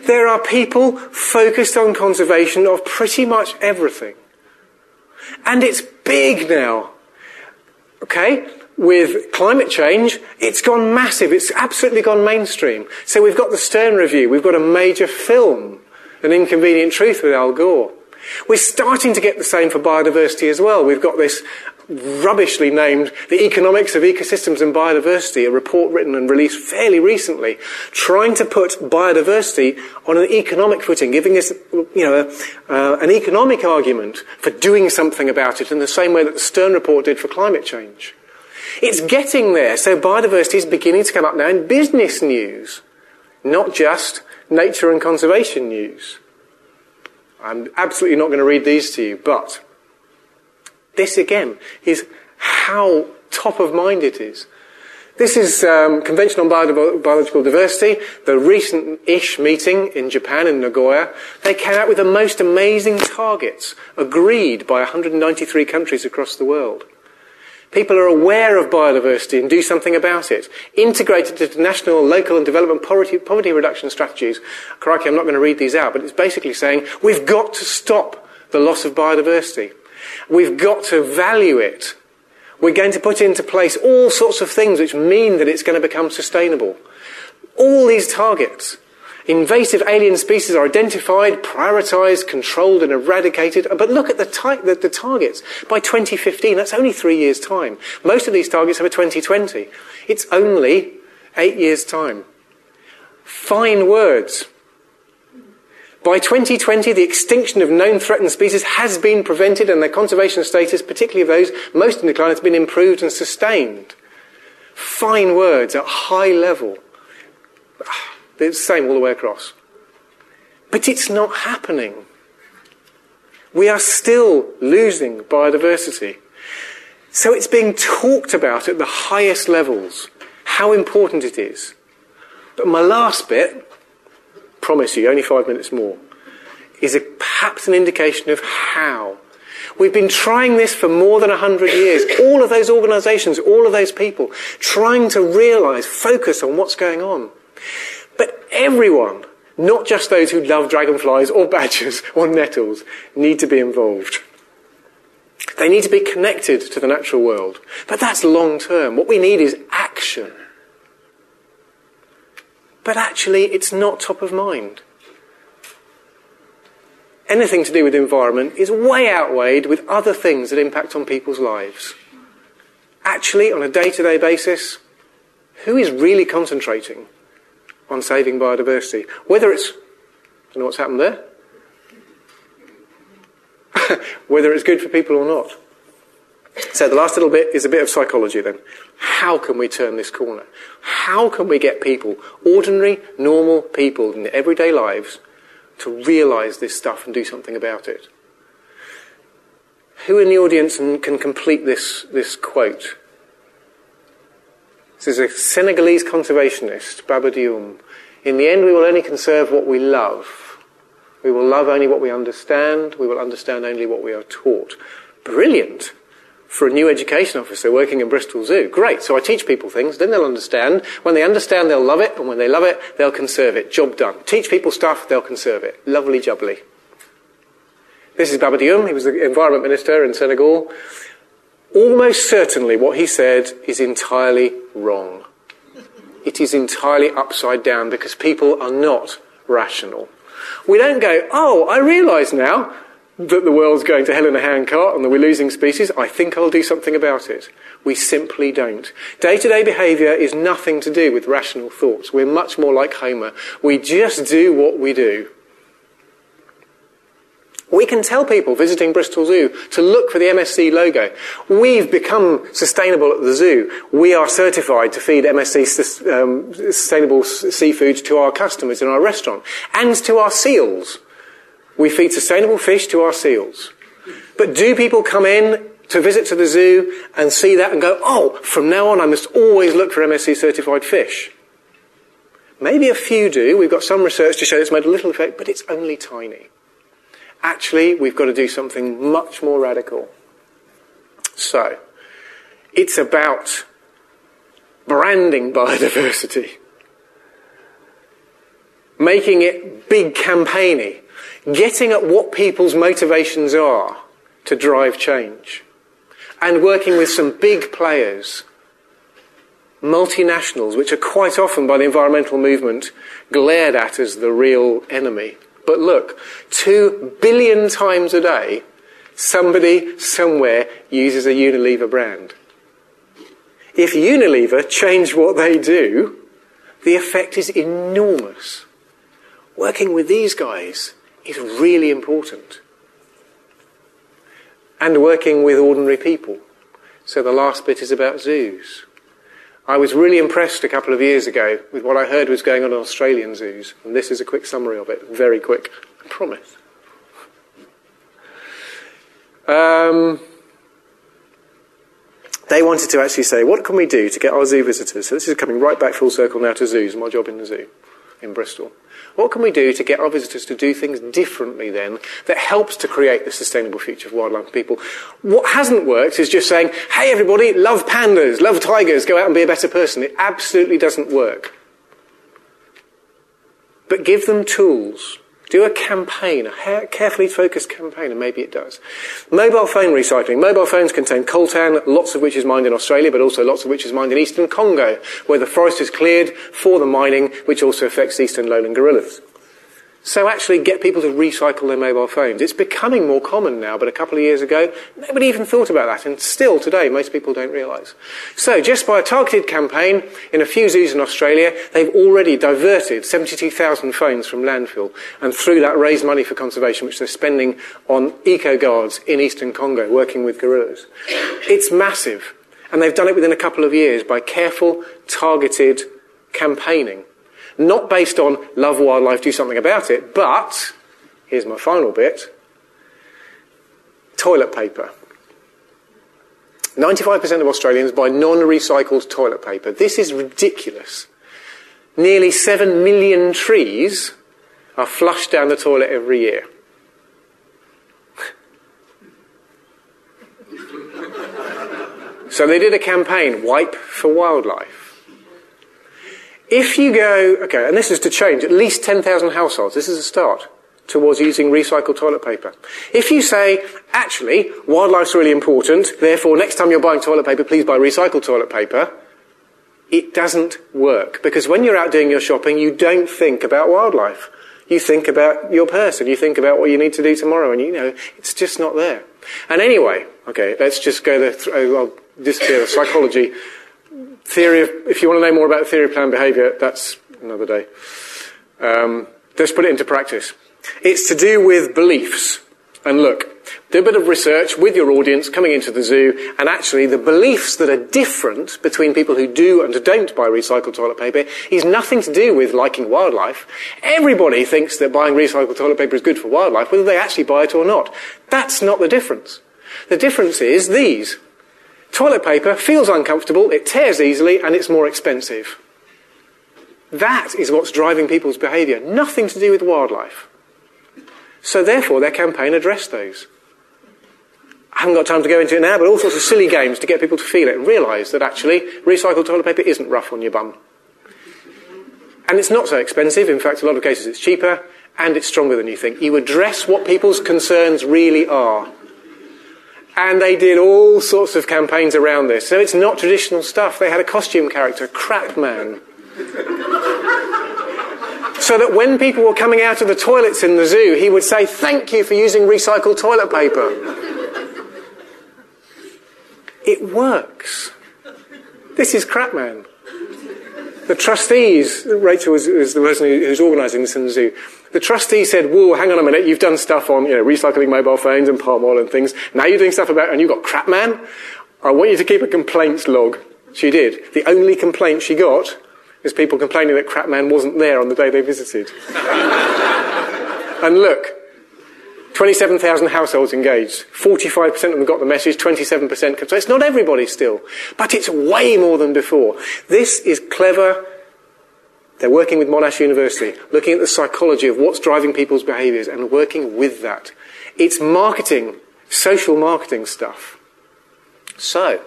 There are people focused on conservation of pretty much everything. And it's big now. Okay? With climate change, it's gone massive. It's absolutely gone mainstream. So we've got the Stern Review. We've got a major film, An Inconvenient Truth with Al Gore. We're starting to get the same for biodiversity as well. We've got this rubbishly named The Economics of Ecosystems and Biodiversity, a report written and released fairly recently, trying to put biodiversity on an economic footing, giving us, you know, uh, an economic argument for doing something about it in the same way that the Stern report did for climate change. It's getting there, so biodiversity is beginning to come up now in business news, not just nature and conservation news. I'm absolutely not going to read these to you, but this again is how top of mind it is. This is um, Convention on Biological Diversity, the recent-ish meeting in Japan, in Nagoya. They came out with the most amazing targets, agreed by 193 countries across the world. People are aware of biodiversity and do something about it. Integrated into national, local and development poverty, poverty reduction strategies. Crikey, I'm not going to read these out, but it's basically saying we've got to stop the loss of biodiversity. We've got to value it. We're going to put into place all sorts of things which mean that it's going to become sustainable. All these targets. Invasive alien species are identified, prioritized, controlled, and eradicated. But look at the, the, the, targets. By 2015, that's only three years' time. Most of these targets have a 2020. It's only eight years' time. Fine words. By 2020, the extinction of known threatened species has been prevented and their conservation status, particularly of those most in decline, has been improved and sustained. Fine words at high level. [sighs] It's the same all the way across. But it's not happening. We are still losing biodiversity. So it's being talked about at the highest levels, how important it is. But my last bit promise you, only five minutes more, is a, perhaps an indication of how. We've been trying this for more than 100 years. [coughs] All of those organizations, all of those people, trying to realize, focus on what's going on. But everyone, not just those who love dragonflies or badgers or nettles, need to be involved. They need to be connected to the natural world. But that's long term. What we need is action but actually it's not top of mind. Anything to do with the environment is way outweighed with other things that impact on people's lives. Actually, on a day to day basis, who is really concentrating on saving biodiversity? Whether it's, I don't know what's happened there, [laughs] whether it's good for people or not. So the last little bit is a bit of psychology then. How can we turn this corner? How can we get people, ordinary, normal people in everyday lives, to realize this stuff and do something about it? Who in the audience can complete this, this quote? This is a Senegalese conservationist, Baba Dioum. In the end, we will only conserve what we love. We will love only what we understand. We will understand only what we are taught. Brilliant for a new education officer working in Bristol Zoo. Great. So I teach people things, then they'll understand. When they understand, they'll love it, and when they love it, they'll conserve it. Job done. Teach people stuff, they'll conserve it. Lovely jubbly. This is Baba Dioum. He was the environment minister in Senegal. Almost certainly what he said is entirely wrong. It is entirely upside down because people are not rational. We don't go, oh, I realise now that the world's going to hell in a handcart and that we're losing species, I think I'll do something about it. We simply don't. Day to day behaviour is nothing to do with rational thoughts. We're much more like Homer. We just do what we do. We can tell people visiting Bristol Zoo to look for the MSC logo. We've become sustainable at the zoo. We are certified to feed MSC um, sustainable seafood to our customers in our restaurant and to our seals. We feed sustainable fish to our seals. But do people come in to visit to the zoo and see that and go, oh, from now on I must always look for MSC certified fish? Maybe a few do. We've got some research to show it's made a little effect, but it's only tiny. Actually, we've got to do something much more radical. So, it's about branding [laughs] biodiversity, making it big campaigny, getting at what people's motivations are to drive change. And working with some big players, multinationals, which are quite often by the environmental movement glared at as the real enemy. But look, two billion times a day, somebody somewhere uses a Unilever brand. If Unilever change what they do, the effect is enormous. Working with these guys is really important. And working with ordinary people. So the last bit is about zoos. I was really impressed a couple of years ago with what I heard was going on in Australian zoos. And this is a quick summary of it, very quick, I promise. Um, they wanted to actually say, what can we do to get our zoo visitors? So this is coming right back full circle now to zoos, my job in the zoo in Bristol. What can we do to get our visitors to do things differently then that helps to create the sustainable future of wildlife and people? What hasn't worked is just saying, hey everybody, love pandas, love tigers, go out and be a better person. It absolutely doesn't work. But give them tools do a campaign, a carefully focused campaign, and maybe it does. Mobile phone recycling. Mobile phones contain coltan, lots of which is mined in Australia, but also lots of which is mined in eastern Congo, where the forest is cleared for the mining, which also affects eastern lowland gorillas. So actually get people to recycle their mobile phones. It's becoming more common now, but a couple of years ago, nobody even thought about that, and still today, most people don't realise. So just by a targeted campaign in a few zoos in Australia, they've already diverted 72,000 phones from landfill, and through that raised money for conservation, which they're spending on eco guards in eastern Congo, working with gorillas. It's massive, and they've done it within a couple of years by careful, targeted campaigning. Not based on love wildlife, do something about it, but, here's my final bit toilet paper. 95% of Australians buy non recycled toilet paper. This is ridiculous. Nearly 7 million trees are flushed down the toilet every year. [laughs] so they did a campaign, Wipe for Wildlife. If you go, okay, and this is to change at least 10,000 households, this is a start towards using recycled toilet paper. If you say, actually, wildlife's really important, therefore next time you're buying toilet paper, please buy recycled toilet paper, it doesn't work. Because when you're out doing your shopping, you don't think about wildlife. You think about your person. You think about what you need to do tomorrow, and you know, it's just not there. And anyway, okay, let's just go there. Th- oh, I'll disappear the psychology theory of, if you want to know more about theory of planned behaviour, that's another day. Um, let's put it into practice. It's to do with beliefs. And look, do a bit of research with your audience coming into the zoo, and actually the beliefs that are different between people who do and don't buy recycled toilet paper is nothing to do with liking wildlife. Everybody thinks that buying recycled toilet paper is good for wildlife, whether they actually buy it or not. That's not the difference. The difference is these. Toilet paper feels uncomfortable, it tears easily, and it's more expensive. That is what's driving people's behaviour, nothing to do with wildlife. So therefore, their campaign addressed those. I haven't got time to go into it now, but all sorts of silly games to get people to feel it and realise that actually recycled toilet paper isn't rough on your bum. And it's not so expensive. In fact, a lot of cases it's cheaper and it's stronger than you think. You address what people's concerns really are. And they did all sorts of campaigns around this. So it's not traditional stuff. They had a costume character, Crap Man. [laughs] so that when people were coming out of the toilets in the zoo, he would say, Thank you for using recycled toilet paper. it works. This is Crap Man. The trustees, Rachel was, was the person who, was organising this in the zoo, the trustee said, whoa, hang on a minute, you've done stuff on, you know, recycling mobile phones and palm oil and things. Now you're doing stuff about, and you've got crap man. I want you to keep a complaints log. She did. The only complaint she got was people complaining that crap man wasn't there on the day they visited. [laughs] and look, 27,000 households engaged. 45% of them got the message, 27% So it's not everybody still, but it's way more than before. This is clever they're working with Monash University, looking at the psychology of what's driving people's behaviors and working with that. It's marketing, social marketing stuff. So,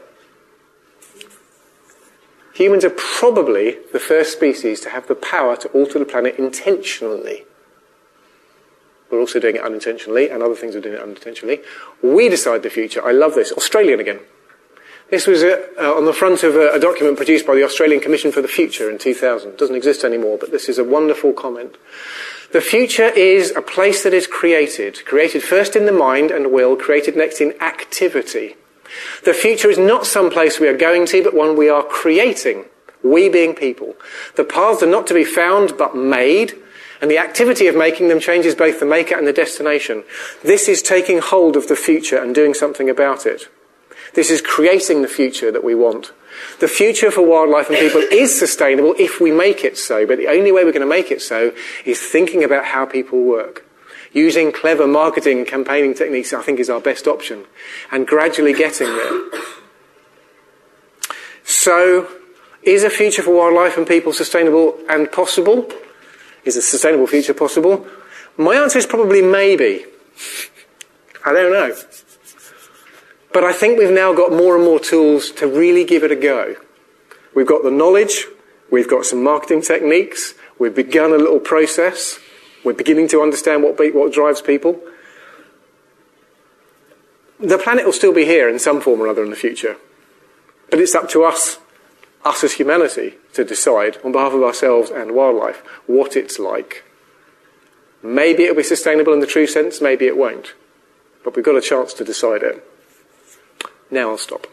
humans are probably the first species to have the power to alter the planet intentionally. We're also doing it unintentionally, and other things are doing it unintentionally. We decide the future. I love this. Australian again. This was uh, uh, on the front of a, a, document produced by the Australian Commission for the Future in 2000. It doesn't exist anymore, but this is a wonderful comment. The future is a place that is created, created first in the mind and will, created next in activity. The future is not some place we are going to, but one we are creating, we being people. The paths are not to be found, but made, and the activity of making them changes both the maker and the destination. This is taking hold of the future and doing something about it. This is creating the future that we want. The future for wildlife and people is sustainable if we make it so, but the only way we're going to make it so is thinking about how people work. Using clever marketing campaigning techniques, I think, is our best option, and gradually getting there. So, is a future for wildlife and people sustainable and possible? Is a sustainable future possible? My answer is probably maybe. I don't know. But I think we've now got more and more tools to really give it a go. We've got the knowledge, we've got some marketing techniques, we've begun a little process, we're beginning to understand what, what drives people. The planet will still be here in some form or other in the future. But it's up to us, us as humanity, to decide on behalf of ourselves and wildlife what it's like. Maybe it'll be sustainable in the true sense, maybe it won't. But we've got a chance to decide it. Now I'll stop.